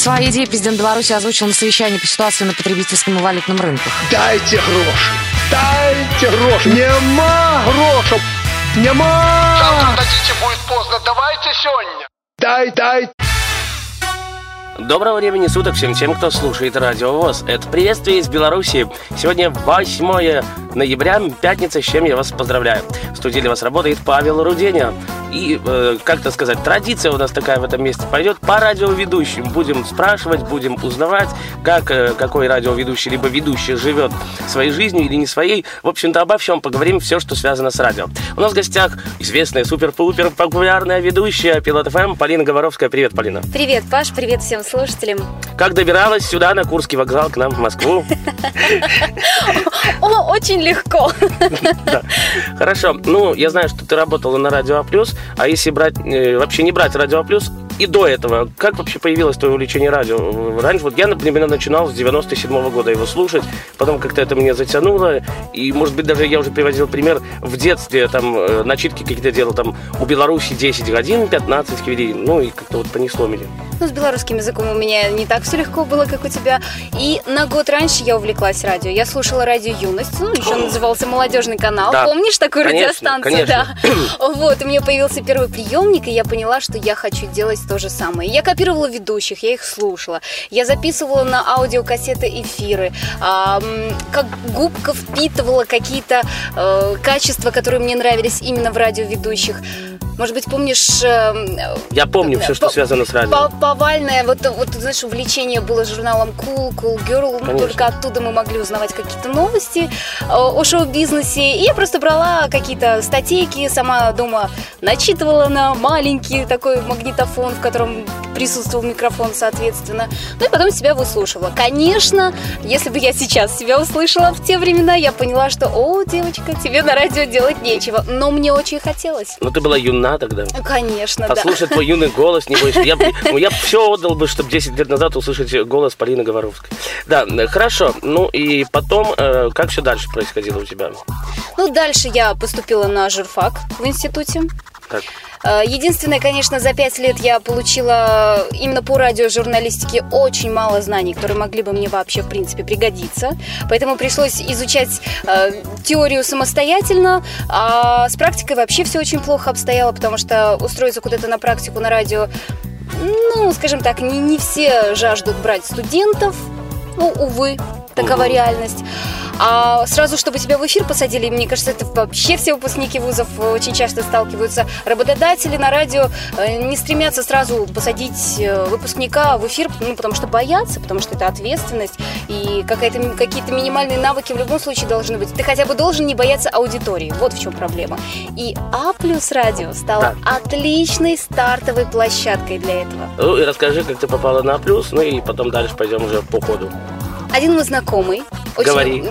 Свои идеи президент Беларуси озвучил на совещании по ситуации на потребительском и валютном рынках. Дайте гроши! Дайте гроши! Нема грошей! Нема! Завтра дадите, будет поздно. Давайте сегодня. Дай, дай! Доброго времени суток всем тем, кто слушает Радио ВОЗ. Это приветствие из Беларуси. Сегодня 8 ноября, пятница, с чем я вас поздравляю. В студии для вас работает Павел Руденя. И, э, как-то сказать, традиция у нас такая в этом месте пойдет по радиоведущим. Будем спрашивать, будем узнавать, как э, какой радиоведущий либо ведущий живет своей жизнью или не своей. В общем-то, обо всем поговорим, все, что связано с радио. У нас в гостях известная супер-пупер популярная ведущая Пилот ФМ Полина Говоровская. Привет, Полина. Привет, Паш, привет всем слушателям. Как добиралась сюда, на Курский вокзал, к нам в Москву? О, очень легко. Хорошо. Ну, я знаю, что ты работала на Радио А+, а если брать, э, вообще не брать Радио А+, и до этого, как вообще появилось твое увлечение радио? Раньше, вот я, например, начинал с 97 года его слушать, потом как-то это меня затянуло, и, может быть, даже я уже приводил пример, в детстве там э, начитки какие-то делал, там, у Беларуси 10 годин, 15 квири, ну, и как-то вот понесло меня. Ну, с белорусским языком у меня не так все легко было, как у тебя. И на год раньше я увлеклась радио. Я слушала радио «Юность», ну, еще назывался «Молодежный канал». Да. Помнишь такую Конечно, радиостанцию? конечно. Да. Вот, у меня появился первый приемник, и я поняла, что я хочу делать то же самое. Я копировала ведущих, я их слушала. Я записывала на аудиокассеты эфиры. как губка впитывала какие-то э, качества, которые мне нравились именно в радиоведущих. Может быть, помнишь... э, Я помню все, что По- связано с радио. по- повальное, вот, вот, знаешь, увлечение было журналом Cool, Cool Girl. Конечно. Только оттуда мы могли узнавать какие-то новости э, о шоу-бизнесе. И я просто брала какие-то статейки, сама дома начитывала на маленький такой магнитофон, в котором присутствовал микрофон, соответственно. Ну и потом себя выслушивала. Конечно, если бы я сейчас себя услышала в те времена, я поняла, что, о, девочка, тебе на радио делать нечего. Но мне очень хотелось. Ну, ты была юна тогда. Конечно, да. Послушать твой юный голос, не бойся. Я, ну, я все отдал бы, чтобы 10 лет назад услышать голос Полины Говоровской. Да, хорошо. Ну и потом, э, как все дальше происходило у тебя? Ну, дальше я поступила на журфак в институте. Как? Э, Единственное, конечно, за пять лет я получила именно по радиожурналистике очень мало знаний, которые могли бы мне вообще, в принципе, пригодиться. Поэтому пришлось изучать э, теорию самостоятельно. А с практикой вообще все очень плохо обстояло, потому что устроиться куда-то на практику на радио, ну, скажем так, не, не все жаждут брать студентов. Ну, увы, такова реальность. А сразу, чтобы тебя в эфир посадили, мне кажется, это вообще все выпускники вузов очень часто сталкиваются. Работодатели на радио э, не стремятся сразу посадить э, выпускника в эфир, ну, потому что боятся, потому что это ответственность, и какие-то минимальные навыки в любом случае должны быть. Ты хотя бы должен не бояться аудитории. Вот в чем проблема. И А плюс радио стало отличной стартовой площадкой для этого. Ну и расскажи, как ты попала на плюс, ну и потом дальше пойдем уже по ходу. Один мой знакомый. Говори.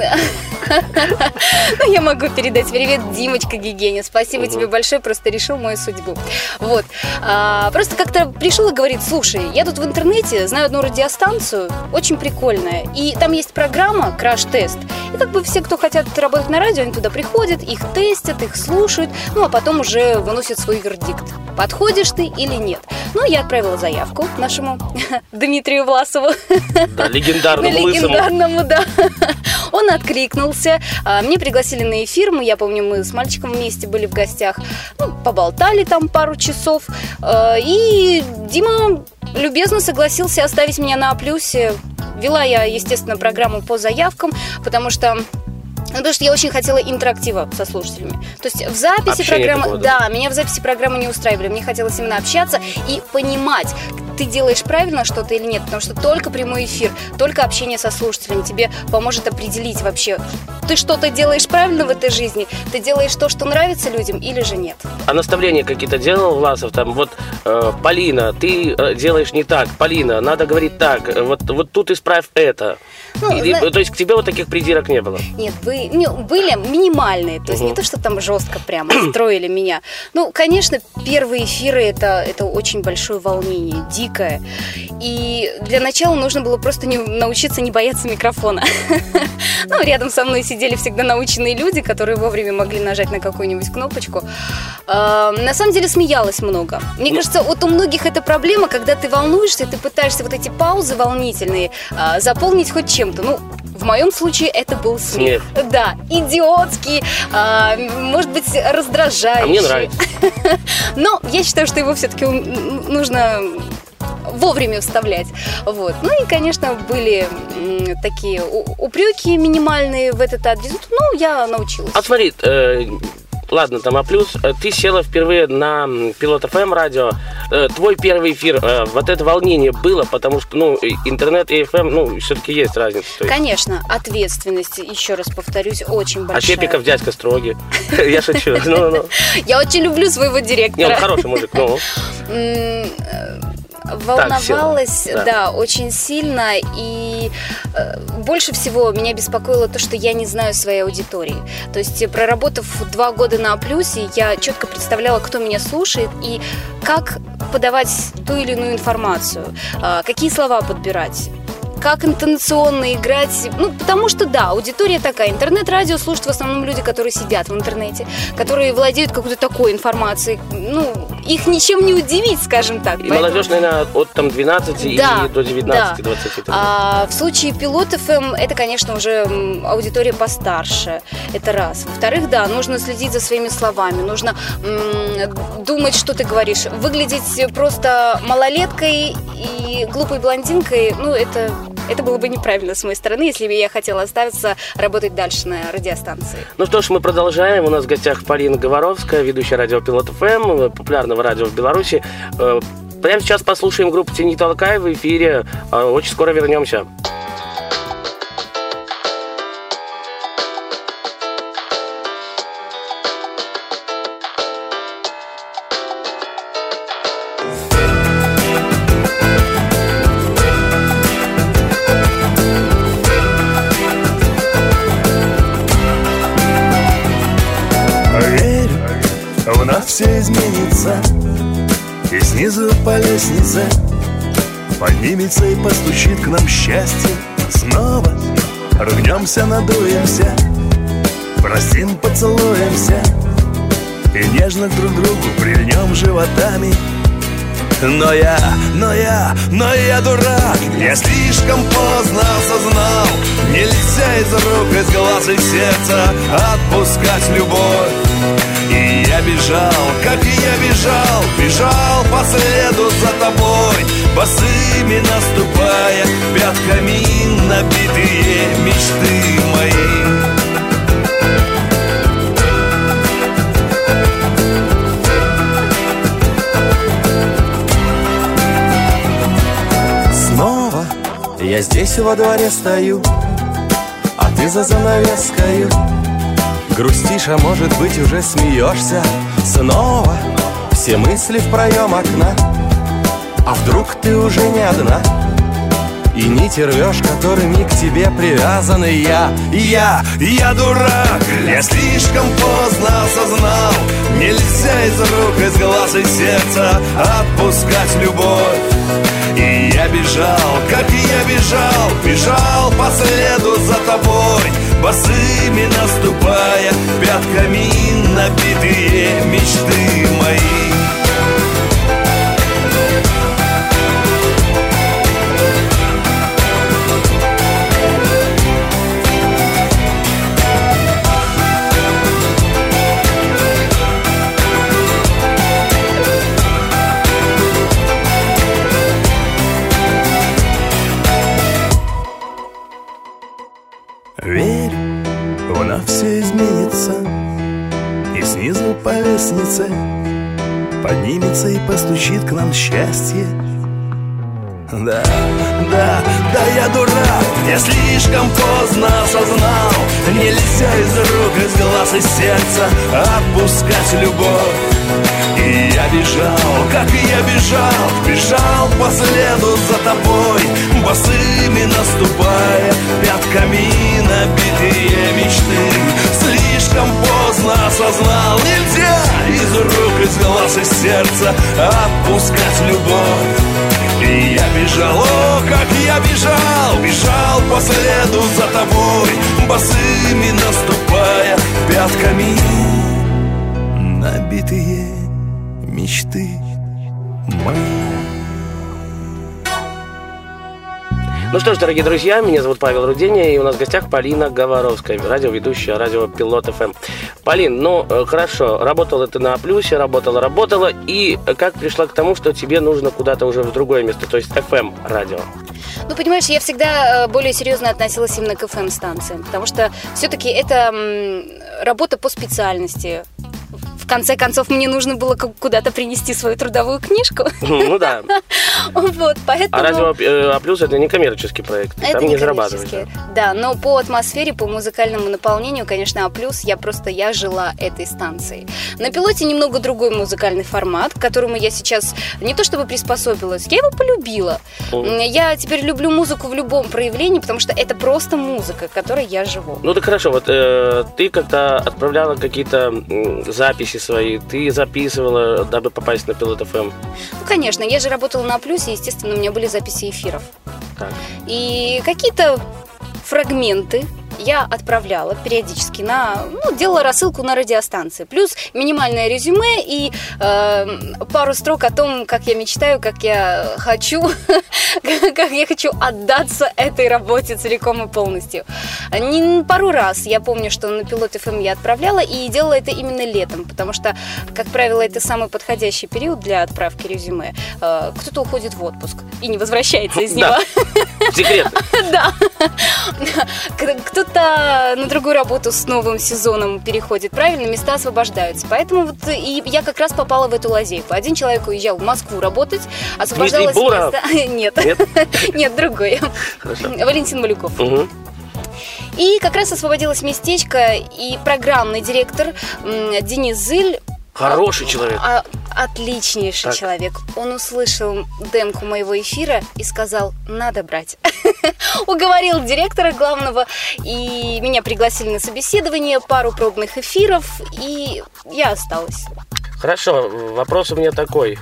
Ну, я могу передать привет Димочка Гигеня. Спасибо тебе большое, просто решил мою судьбу. Вот. А, просто как-то пришел и говорит, слушай, я тут в интернете знаю одну радиостанцию, очень прикольная, и там есть программа «Краш-тест». И как бы все, кто хотят работать на радио, они туда приходят, их тестят, их слушают, ну, а потом уже выносят свой вердикт. Подходишь ты или нет? Ну, я отправила заявку нашему Дмитрию Власову. Да, легендарному лысому. Легендарному, да. Он откликнулся. А, Мне пригласили на эфир. Мы, я помню, мы с мальчиком вместе были в гостях. Ну, поболтали там пару часов. А, И Дима любезно согласился оставить меня на А+. Вела я, естественно, программу по заявкам, потому что ну, потому что я очень хотела интерактива со слушателями. То есть в записи Общение программы... да? Меня в записи программы не устраивали. Мне хотелось именно общаться и понимать, ты делаешь правильно что-то или нет. Потому что только прямой эфир, только общение со слушателями тебе поможет определить вообще, ты что-то делаешь правильно в этой жизни, ты делаешь то, что нравится людям или же нет. А наставления какие-то делал Власов? Там вот, э, Полина, ты э, делаешь не так. Полина, надо говорить так. Вот, вот тут исправь это. Ну, Или- зна- То есть к тебе вот таких придирок не было? Нет, вы, не, были минимальные, то есть Мгм. не то, что там жестко прямо строили меня. Ну, конечно, первые эфиры это, это очень большое волнение, дикое. И для начала нужно было просто не, научиться не бояться микрофона. Ну, рядом со мной сидели всегда наученные люди, которые вовремя могли нажать на какую-нибудь кнопочку. А, на самом деле смеялась много. Мне кажется, вот у многих эта проблема, когда ты волнуешься, ты пытаешься вот эти паузы волнительные а, заполнить хоть чем-то. Ну, в моем случае это был смех. Смех. Да, идиотский, а, может быть, раздражающий. А мне нравится. Но я считаю, что его все-таки нужно вовремя вставлять. Вот. Ну и, конечно, были такие упреки минимальные в этот адрес. Ну, я научилась. А смотри, э, ладно, там, а плюс, э, ты села впервые на Пилот ФМ радио. Э, твой первый эфир, э, вот это волнение было, потому что, ну, интернет и ФМ, ну, все-таки есть разница. Есть. Конечно, ответственность, еще раз повторюсь, очень А большая. Чепиков дядька строгий. Я шучу. Ну, ну. Я очень люблю своего Не, он директора. хороший мужик, ну. Волновалась, да. да. очень сильно, и э, больше всего меня беспокоило то, что я не знаю своей аудитории. То есть, проработав два года на плюсе, я четко представляла, кто меня слушает и как подавать ту или иную информацию, э, какие слова подбирать как интонационно играть. Ну, потому что, да, аудитория такая. Интернет-радио слушают в основном люди, которые сидят в интернете, которые владеют какой-то такой информацией. Ну, их ничем не удивить, скажем так. И Поэтому- молодежь, наверное, от там 12 Да, и до 19-20. да. А в случае пилот ФМ это, конечно, уже м, аудитория постарше. Это раз. Во-вторых, да, нужно следить за своими словами, нужно м, думать, что ты говоришь. Выглядеть просто малолеткой и глупой блондинкой, ну, это, это было бы неправильно с моей стороны, если бы я хотела остаться работать дальше на радиостанции. Ну что ж, мы продолжаем. У нас в гостях Полина Говоровская, ведущая радио Пилот ФМ, популярного радио в Беларуси. Э, Прямо сейчас послушаем группу «Тяни толкай» в эфире. Э, Очень скоро вернемся. Лестнице. Поднимется и постучит к нам счастье. Снова рвнемся, надуемся Простим, поцелуемся И нежно друг другу прильнем животами. Но я, но я, но я дурак Я слишком поздно осознал. Нельзя из рук, из глаз и сердца Отпускать любовь. И я бежал, как я бежал Бежал по следу тобой Босыми наступая Пятками набитые мечты мои. Снова я здесь во дворе стою А ты за занавескою Грустишь, а может быть уже смеешься. Снова все мысли в проем окна вдруг ты уже не одна И нити рвешь, которыми к тебе привязаны Я, я, я дурак. Я слишком поздно осознал Нельзя из рук, из глаз и сердца Отпускать любовь. И я бежал, как я бежал Бежал по следу за тобой Босыми наступая Пятками набитые мечты нам счастье. Да, да, да я дурак Я слишком поздно осознал. Нельзя из рук, из глаз, из сердца Отпускать любовь. И я бежал, как я бежал Бежал по следу за тобой. Босыми наступая Пятками набитые мечты. Слишком поздно осознал из сердца Отпускать любовь. И я бежал, о, как я бежал, бежал по следу за тобой босыми наступая пятками Набитые мечты мои Ну что ж, дорогие друзья, меня зовут Павел Руденя, и у нас в гостях Полина Говоровская, радиоведущая радио Пилот ФМ. Полин, ну э, хорошо, работала ты на плюсе, работала, работала, и как пришла к тому, что тебе нужно куда-то уже в другое место, то есть ФМ радио? Ну, понимаешь, я всегда э, более серьезно относилась именно к FM-станциям, потому что все-таки это работа по специальности. В конце концов, мне нужно было ку- куда-то принести свою трудовую книжку. Ну да. Вот, поэтому... А э, А плюс это не коммерческий проект, Это там не не зарабатываешь. Да, но по атмосфере, по музыкальному наполнению, конечно, А+, я просто, я жила этой станцией. На пилоте немного другой музыкальный формат, к которому я сейчас не то чтобы приспособилась, я его полюбила. Мгм. Я теперь люблю музыку в любом проявлении, потому что это просто музыка, которой я живу. Ну так хорошо, вот э, ты когда отправляла какие-то записи свои, ты записывала, дабы попасть на Пилот ФМ. Ну, конечно, я же работала на плюсе, естественно, у меня были записи эфиров. Так. И какие-то фрагменты я отправляла периодически на, ну, делала рассылку на радиостанции. Плюс минимальное резюме и э, пару строк о том, как я мечтаю, как я хочу, как я хочу отдаться этой работе целиком и полностью. Не- Пару раз я помню, что на пилот ФМ я отправляла и делала это именно летом, потому что, как правило, это самый подходящий период для отправки резюме. Э, Кто-то уходит в отпуск и не возвращается из него. Да. Секрет. Да. К- Кто-то на другую работу с новым сезоном переходит, правильно, места освобождаются. Поэтому вот и я как раз попала в эту лазейку. Один человек уезжал в Москву работать, освобождалось место... Нет. Нет? Нет, другой. Хорошо. Валентин Малюков. И как раз освободилось местечко, и программный директор Денис Зыль Хороший человек. а- отличнейший Так. человек. Он услышал демку моего эфира и сказал, надо брать. Уговорил директора главного, и меня пригласили на собеседование, пару пробных эфиров, и я осталась. Хорошо, вопрос у меня такой.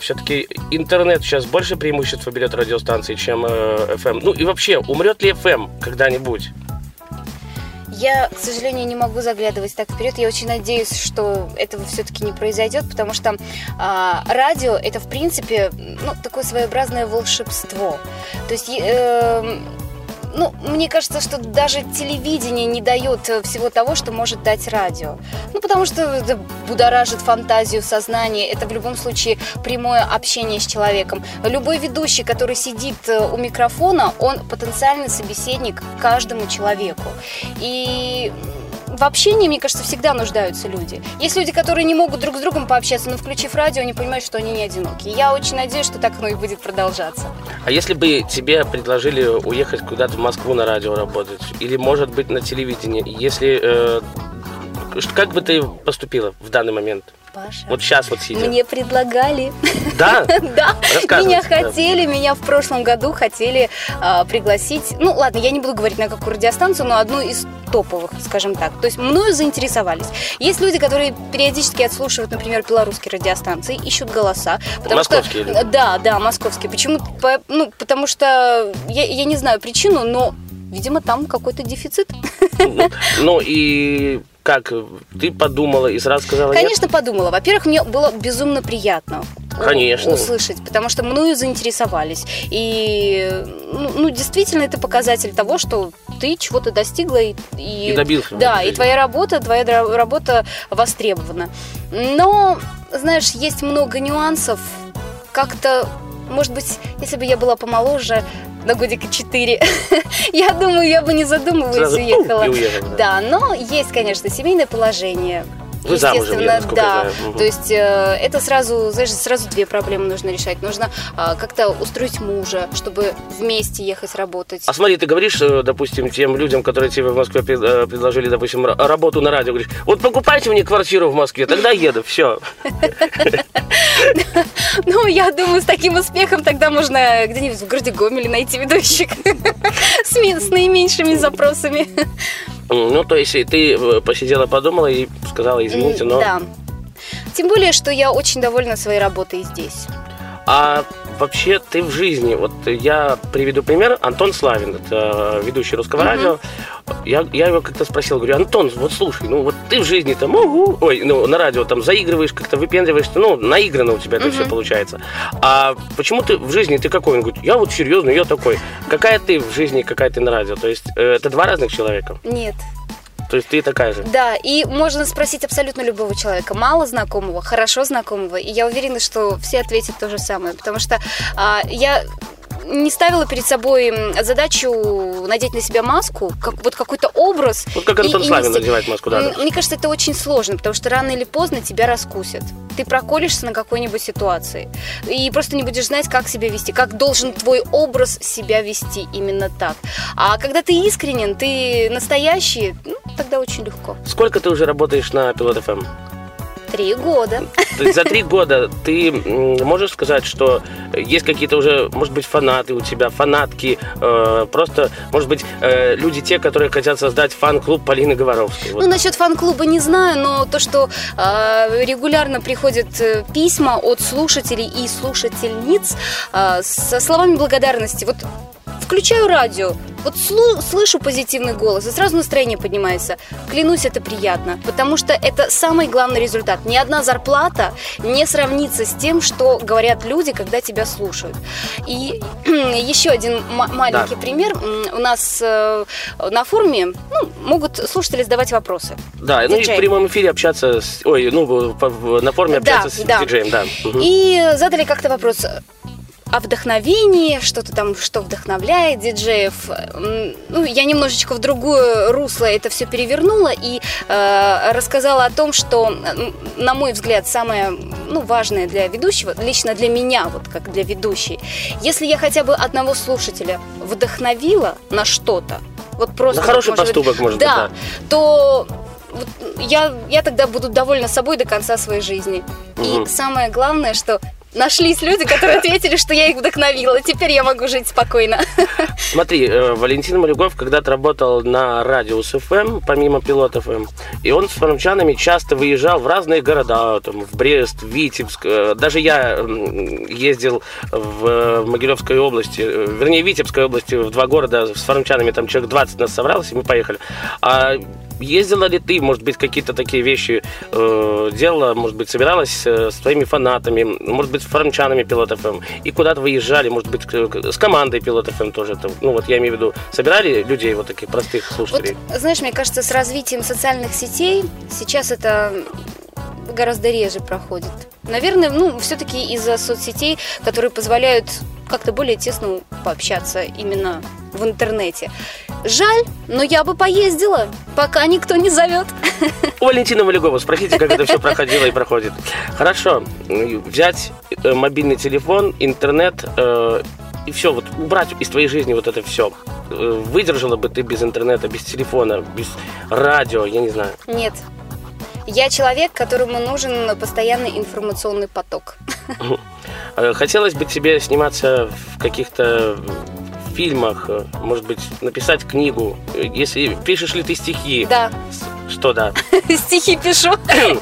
Все-таки интернет сейчас больше преимуществ берет радиостанции, чем э, FM. Ну и вообще, умрет ли FM когда-нибудь? Я, к сожалению, не могу заглядывать так вперед. Я очень надеюсь, что этого все-таки не произойдет, потому что а, радио это, в принципе, ну, такое своеобразное волшебство. То есть, эм, ну, мне кажется, что даже телевидение не дает э, всего того, что может дать радио. Ну, потому что это будоражит фантазию, сознание. Это в любом случае прямое общение с человеком. Любой ведущий, который сидит э, у микрофона, он потенциальный собеседник каждому человеку. И в общении, мне кажется, всегда нуждаются люди. Есть люди, которые не могут друг с другом пообщаться, но включив радио, они понимают, что они не одиноки. Я очень надеюсь, что так оно и будет продолжаться. А если бы тебе предложили уехать куда-то в Москву на радио работать, или, может быть, на телевидении, если... э, как бы ты поступила в данный момент? Паша, Вот сейчас вот сидя. мне предлагали. Да? Да, меня да. хотели, меня в прошлом году хотели а, пригласить. Ну, ладно, я не буду говорить на какую радиостанцию, но одну из топовых, скажем так. То есть мною заинтересовались. Есть люди, которые периодически отслушивают, например, белорусские радиостанции, ищут голоса. Московские что, люди? Да, да, московские. Почему? По- ну, потому что я, я не знаю причину, но, видимо, там какой-то дефицит. Ну, Ну и как? Ты подумала и сразу сказала нет? Конечно, подумала. Во-первых, мне было безумно приятно Конечно. услышать, потому что мною заинтересовались. И, ну, ну, действительно, это показатель того, что ты чего-то достигла и, и- И добился. Да, и твоя работа, твоя работа востребована. Но, знаешь, есть много нюансов. Как-то, может быть, если бы я была помоложе, на годика 4, я думаю, я бы не задумываясь Сразу уехала. уехала. Да, но есть, конечно, семейное положение. Вы замужем, Естественно, насколько да. Мгм. То есть э, это сразу, знаешь, сразу две проблемы нужно решать. Нужно а, как-то устроить мужа, чтобы вместе ехать работать. А смотри, ты говоришь, э, допустим, тем людям, которые тебе в Москве э, предложили, допустим, ра- работу на радио, говоришь, вот покупайте мне квартиру в Москве, тогда еду, все. Ну, я думаю, с таким успехом тогда можно где-нибудь в городе Гомеле найти ведущих с наименьшими запросами. Ну, то есть ты э, посидела, подумала и сказала, извините, но... Да. Тем более, что я очень довольна своей работой здесь. А вообще ты в жизни, вот я приведу пример, Антон Славин, это ведущий русского радио, я, я его как-то спросил, говорю, Антон, вот слушай, ну вот ты в жизни там, угу, ой, ну на радио там заигрываешь, как-то выпендриваешься, ну наигранно у тебя это все получается. А почему ты в жизни, ты какой? Он говорит, я вот серьезный, я такой. Какая ты в жизни, какая ты на радио? То есть э, это два разных человека? Нет. То есть ты такая же? Да, и можно спросить абсолютно любого человека, мало знакомого, хорошо знакомого, и я уверена, что все ответят то же самое, потому что а, я не ставила перед собой задачу надеть на себя маску, как, вот какой-то образ. Вот как и- Антон и Славин нести. надевает маску, да. Мне кажется, это очень сложно, потому что рано или поздно тебя раскусят. Ты проколешься на какой-нибудь ситуации. И просто не будешь знать, как себя вести, как должен твой образ себя вести именно так. А когда ты искренен, ты настоящий, ну, тогда очень легко. Сколько ты уже работаешь на Пилот ФМ? Три года. За три года ты можешь сказать, что есть какие-то уже, может быть, фанаты у тебя, фанатки, э, просто, может быть, э, люди те, которые хотят создать фан-клуб Полины Говоровской. Вот. Ну, насчет фан-клуба не знаю, но то, что э, регулярно приходят э, письма от слушателей и слушательниц э, со словами благодарности. Вот включаю радио, вот слу- слышу позитивный голос, и сразу настроение поднимается. Клянусь, это приятно, потому что это самый главный результат. Ни одна зарплата не сравнится с тем, что говорят люди, когда тебя слушают. И еще один маленький Да. пример. У нас э, на форуме ну, могут слушатели задавать вопросы. Да, ну и в прямом эфире общаться с... Ой, ну, на форуме Да, общаться с да. диджеем, да. Мгм. И задали как-то вопрос о вдохновении, что-то там, что вдохновляет диджеев. М, Ну, я немножечко в другое русло это все перевернула и э, рассказала о том, что, на мой взгляд, самое ну, важное для ведущего, лично для меня, вот как для ведущей, если я хотя бы одного слушателя вдохновила на что-то, вот просто... На хороший может быть, поступок, может быть, да, то вот я, я тогда буду довольна собой до конца своей жизни. Мгм. И самое главное, что нашлись люди, которые ответили, что я их вдохновила. Теперь я могу жить спокойно. Смотри, э, Валентин Малюгов когда-то работал на радиус ФМ, помимо пилот ФМ, и он с форумчанами часто выезжал в разные города, там, в Брест, в Витебск. Э, Даже я ездил в э, Могилевской области, вернее, Витебской области, в два города с форумчанами, там человек 20 нас собралось, и мы поехали. А ездила ли ты, может быть, какие-то такие вещи э, делала, может быть, собиралась э, с твоими фанатами, может быть, с форумчанами пилот ФМ, и куда-то выезжали, может быть, к- с командой пилот ФМ тоже. Это, ну, вот я имею в виду, собирали людей, вот таких простых Вот, слушателей? знаешь, мне кажется, с развитием социальных сетей сейчас это гораздо реже проходит. Наверное, ну, все-таки из-за соцсетей, которые позволяют как-то более тесно пообщаться именно в интернете. Жаль, но я бы поездила, пока никто не зовет. У Валентина Малюгова спросите, как это все проходило и проходит. Хорошо, взять э, мобильный телефон, интернет э, и все, вот убрать из твоей жизни вот это все. Выдержала бы ты без интернета, без телефона, без радио, я не знаю. Нет. Я человек, которому нужен постоянный информационный поток. Э, Хотелось бы тебе сниматься в каких-то фильмах, может быть, написать книгу. Если пишешь ли ты стихи? Да, Что да? стихи пишу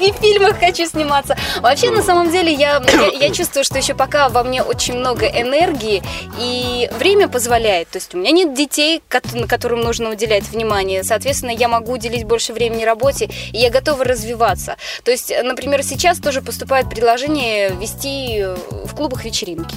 и в фильмах хочу сниматься. Вообще, на самом деле, я, я, я чувствую, что еще пока во мне очень много энергии и время позволяет. То есть у меня нет детей, кот- которым нужно уделять внимание. Соответственно, я могу уделить больше времени работе, и я готова развиваться. То есть, например, сейчас тоже поступает предложение вести в клубах вечеринки.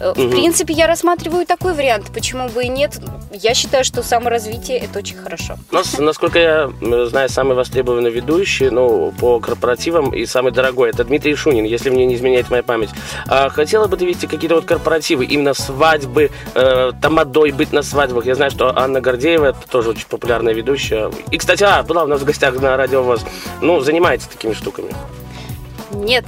Э, В принципе, я рассматриваю такой вариант. Почему бы и нет? Я считаю, что саморазвитие это очень хорошо. У нас, насколько я знаю, самый востребованный ведущий, ну, по корпоративам и самый дорогой, это Дмитрий Шунин, если мне не изменяет моя память. А хотела бы ты вести какие-то вот корпоративы, именно свадьбы, э, тамадой быть на свадьбах? Я знаю, что Анна Гордеева, это тоже очень популярная ведущая. И, кстати, а, была у нас в гостях на радио ВОЗ. Ну, занимается такими штуками. Нет.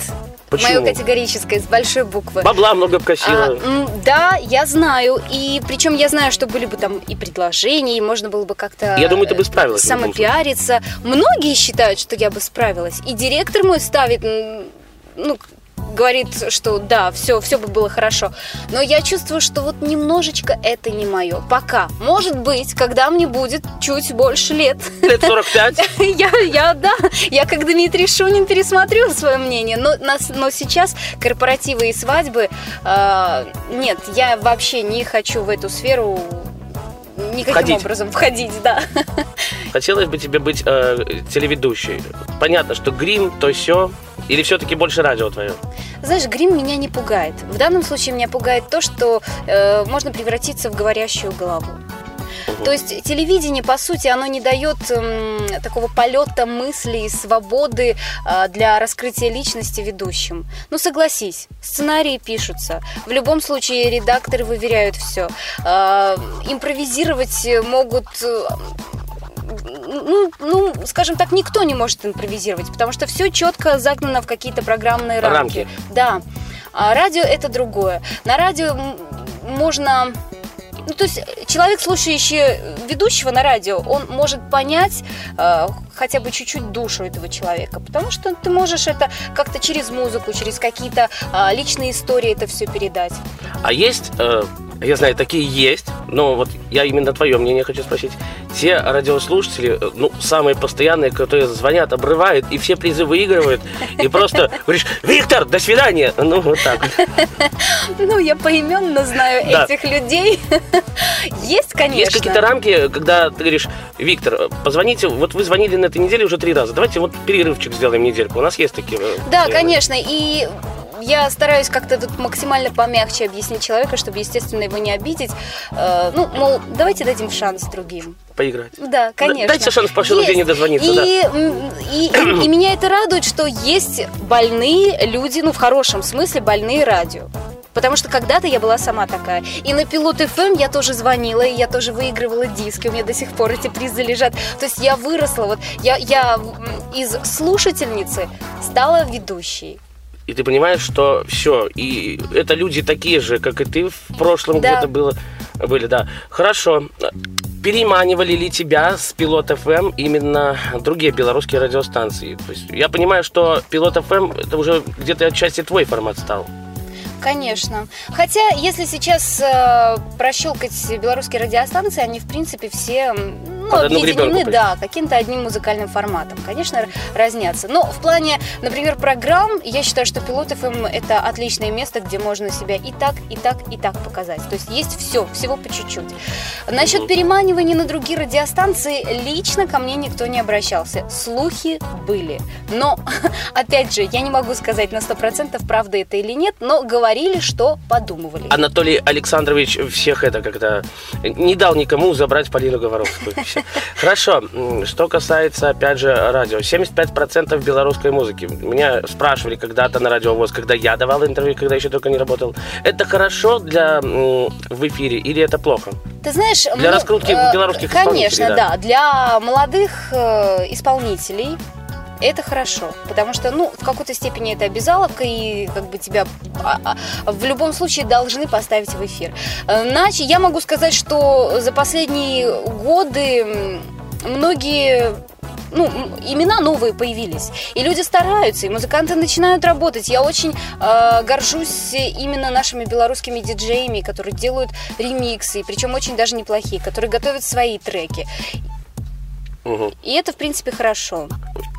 Почему? Мое категорическое, с большой буквы. Бабла много А, обкосила. м, да, я знаю. И причем я знаю, что были бы там и предложения, и можно было бы как-то Я думаю, ты бы э, справилась самопиариться. Многие считают, что я бы справилась. И директор мой ставит, ну, говорит, что да, все, все бы было хорошо. Но я чувствую, что вот немножечко это не мое. Пока. Может быть, когда мне будет чуть больше лет. Лет 45? Я, я, да, я как Дмитрий Шунин пересмотрю свое мнение, но, нас- но сейчас корпоративы и свадьбы, э, нет, я вообще не хочу в эту сферу никаким Входить. образом входить, да. Хотелось бы тебе быть э, телеведущей. Понятно, что грим, то все. Или все-таки больше радио твое? Знаешь, грим меня не пугает. В данном случае меня пугает то, что э, можно превратиться в говорящую голову. То есть телевидение, по сути, оно не дает м, такого полета мыслей, свободы а, для раскрытия личности ведущим. Ну, согласись, сценарии пишутся. В любом случае редакторы выверяют все. импровизировать могут э, ну, ну, скажем так, никто не может импровизировать, потому что все четко загнано в какие-то программные рамки. Рамки. Да. А радио это другое. На радио можно ну, то есть человек, слушающий ведущего на радио, он может понять э, хотя бы чуть-чуть душу этого человека, потому что ты можешь это как-то через музыку, через какие-то э, личные истории это все передать. А есть, э, я знаю, такие есть, но вот я именно твое мнение хочу спросить. Те радиослушатели, э, ну, самые постоянные, которые звонят, обрывают, и все призы выигрывают, и просто говоришь, Виктор, до свидания! Ну, вот так. Ну, я поименно знаю этих людей. Есть, конечно. Есть какие-то рамки, когда ты говоришь, Виктор, позвоните, вот вы звонили на этой неделе уже три раза, давайте вот перерывчик сделаем недельку. У нас есть такие. э, Да, э, конечно. И я стараюсь как-то тут максимально помягче объяснить человеку, чтобы, естественно, его не обидеть. Э, ну, мол, давайте дадим шанс другим. Поиграть. Да, конечно. дайте шанс Паше Есть. Рудене дозвониться, и, да. И, и- и меня это радует, что есть больные люди, ну, в хорошем смысле, больные радио. Потому что когда-то я была сама такая. И на Пилот ФМ я тоже звонила, и я тоже выигрывала диски. У меня до сих пор эти призы лежат. То есть я выросла. Вот я, я из слушательницы стала ведущей. И ты понимаешь, что все, и это люди такие же, как и ты в прошлом Да. где-то было, были, да. Хорошо. Переманивали ли тебя с Пилот ФМ именно другие белорусские радиостанции? То есть я понимаю, что Пилот ФМ это уже где-то отчасти твой формат стал. Конечно. Хотя, если сейчас э, прощелкать белорусские радиостанции, они, в принципе, все ну, Под одну гребенку да, каким-то одним музыкальным форматом. Конечно, разнятся. Но в плане, например, программ, я считаю, что Пилот ФМ это отличное место, где можно себя и так, и так, и так показать. То есть есть все, всего по чуть-чуть. Насчет переманивания на другие радиостанции лично ко мне никто не обращался. Слухи были. Но, опять же, я не могу сказать на 100% правда это или нет, но говорили, что подумывали. Анатолий Александрович всех это когда не дал никому забрать Полину Говоровскую. Всё. Хорошо. Что касается, опять же, радио. 75% белорусской музыки. Меня спрашивали когда-то на радиовоз, когда я давал интервью, когда еще только не работал. Это хорошо для в эфире или это плохо? Ты знаешь, Для раскрутки э, белорусских Конечно, исполнителей, да. да. Для молодых э, исполнителей это хорошо, потому что, ну, в какой-то степени это обязаловка, и как бы тебя а, а, в любом случае должны поставить в эфир. Э, Иначе я могу сказать, что за последние годы многие ну, имена новые появились. И люди стараются, и музыканты начинают работать. Я очень э, горжусь именно нашими белорусскими диджеями, которые делают ремиксы, причем очень даже неплохие, которые готовят свои треки. Мгм. И это, в принципе, хорошо.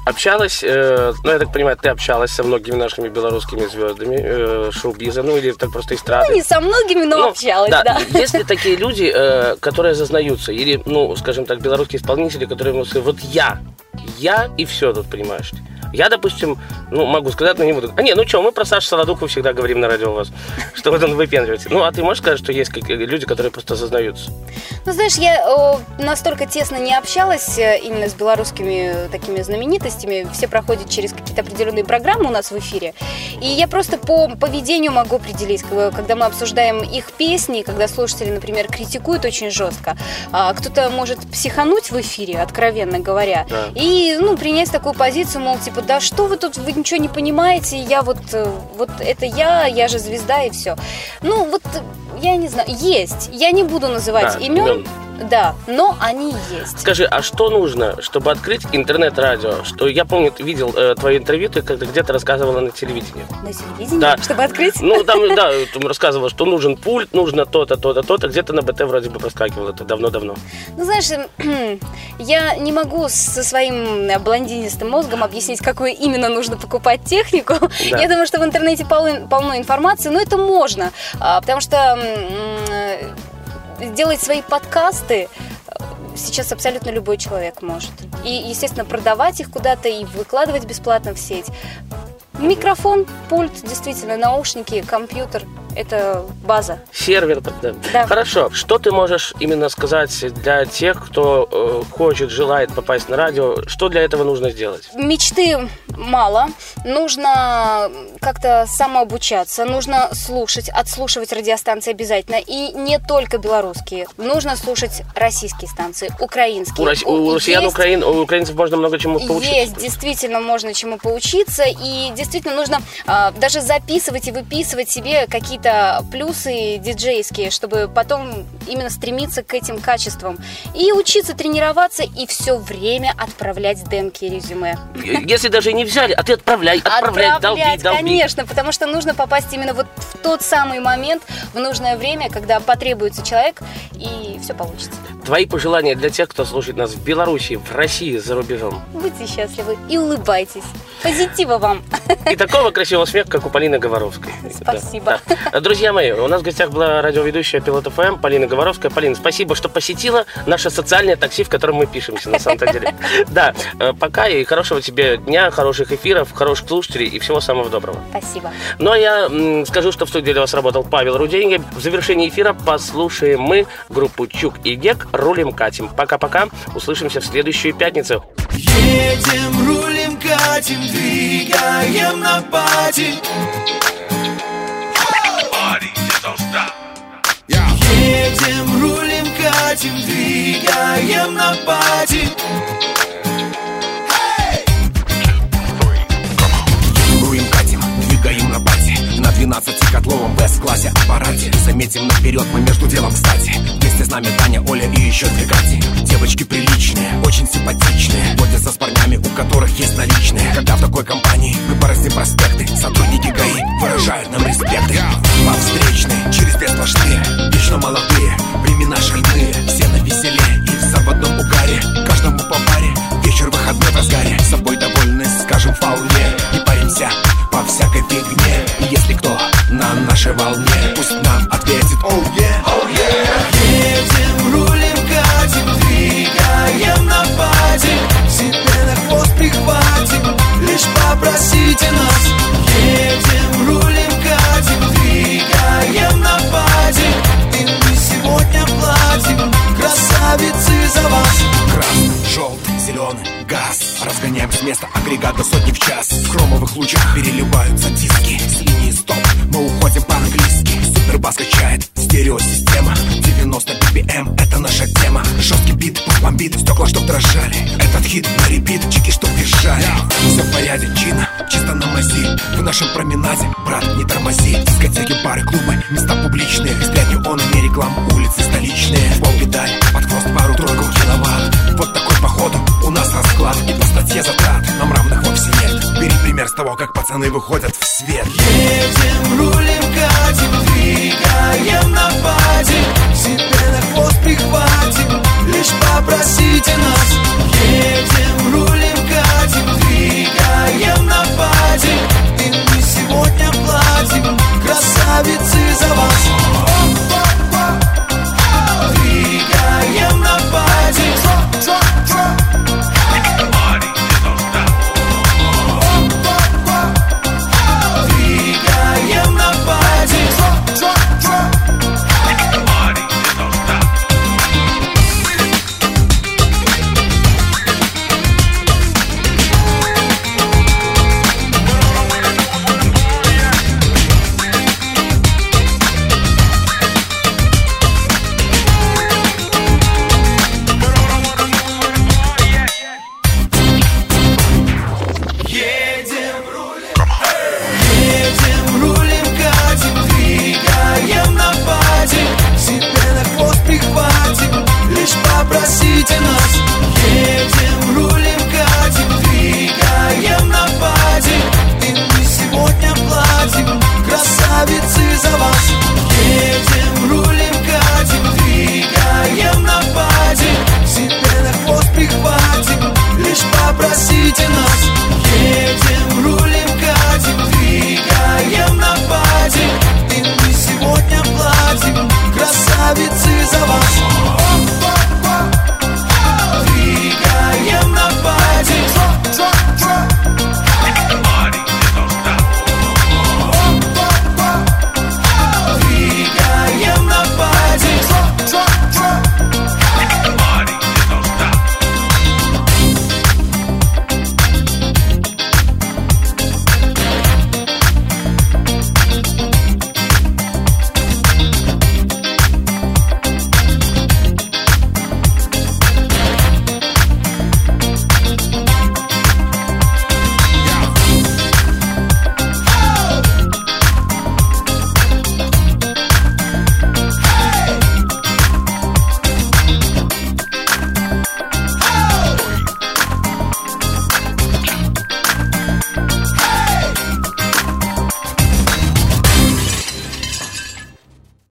Общалась, э, ну, я так понимаю, ты общалась со многими нашими белорусскими звездами э, шоу-биза, ну, или так просто эстрады. Не со многими, но Ну, общалась, да. Есть ли такие люди, э, которые зазнаются, или, ну, скажем так, белорусские исполнители, которые могут сказать, вот я, я и все тут, понимаешь? Я, допустим, ну, могу сказать, но не буду. А не, ну что, мы про Сашу Солодуху всегда говорим на радио у вас, что вот он выпендривается. Ну, а ты можешь сказать, что есть люди, которые просто зазнаются? Ну, знаешь, я настолько тесно не общалась э, именно с белорусскими э, такими знаменитостями. Все проходят через какие-то определенные программы у нас в эфире. И я просто по поведению могу определить, когда мы обсуждаем их песни, когда слушатели, например, критикуют очень жестко. а кто-то может психануть в эфире, откровенно говоря, Да. и, ну, принять такую позицию, мол, типа, да что вы тут, вы ничего не понимаете, я вот, э, вот это я, я же звезда и все. Ну, вот, э, я не знаю, есть. Я не буду называть Да, имен, имен. Да, но они есть. Скажи, а что нужно, чтобы открыть интернет-радио? Что я помню, видел э, твое интервью, ты когда где-то рассказывала на телевидении. На телевидении? Да. Чтобы открыть? Ну, там, да, там рассказывала, что нужен пульт, нужно то-то, то-то, то-то. Где-то на БТ вроде бы проскакивало это давно-давно. Ну, знаешь, я не могу со своим блондинистым мозгом объяснить, какую именно нужно покупать технику. Да. Я думаю, что в интернете полно, полно информации, но это можно, а, потому что м, э, делать свои подкасты э, сейчас абсолютно любой человек может. И, естественно, продавать их куда-то и выкладывать бесплатно в сеть. Микрофон, пульт, действительно, наушники, компьютер – это база. Сервер тогда. Да. Хорошо. Что ты можешь именно сказать для тех, кто э, хочет, желает попасть на радио? Что для этого нужно сделать? Мечты мало, нужно как-то самообучаться, нужно слушать, отслушивать радиостанции обязательно. И не только белорусские. Нужно слушать российские станции, украинские. У, рос- у россиян, Есть- украин, у украинцев можно много чему поучиться. Есть, действительно, можно чему поучиться. И действительно нужно а, даже записывать и выписывать себе какие-то плюсы диджейские, чтобы потом именно стремиться к этим качествам. И учиться тренироваться и все время отправлять демки и резюме. Если даже не взяли, а ты отправляй, отправляй, долби, Отправлять, долби. конечно, потому что нужно попасть именно вот в тот самый момент, в нужное время, когда потребуется человек, и все получится. Твои пожелания для тех, кто слушает нас в Беларуси, в России, за рубежом. Будьте счастливы и улыбайтесь. Позитива вам. И такого красивого смеха, как у Полины Говоровской. Спасибо. Да, да. Друзья мои, у нас в гостях была радиоведущая Пилот ФМ Полина Говоровская. Полина, спасибо, что посетила наше социальное такси, в котором мы пишемся, на самом-то деле. Да, э, пока и хорошего тебе дня, хороших эфиров, хороших слушателей и всего самого доброго. Спасибо. Ну а я м, скажу, что в студии для вас работал Павел Руденьга. В завершении эфира послушаем мы группу Чук и Гек «Рулим катим». Пока-пока, услышимся в следующую пятницу. Едем, рулим, катим, двигаем на пати Едем, рулим, катим, двигаем на пати 12-котловом в С-классе. Аппарате Заметим наперед, мы между делом кстати. Вместе с нами Таня, Оля и еще две Кати. Девочки приличные, очень симпатичные. Водятся с парнями, у которых есть наличные. Когда в такой компании мы бороздим проспекты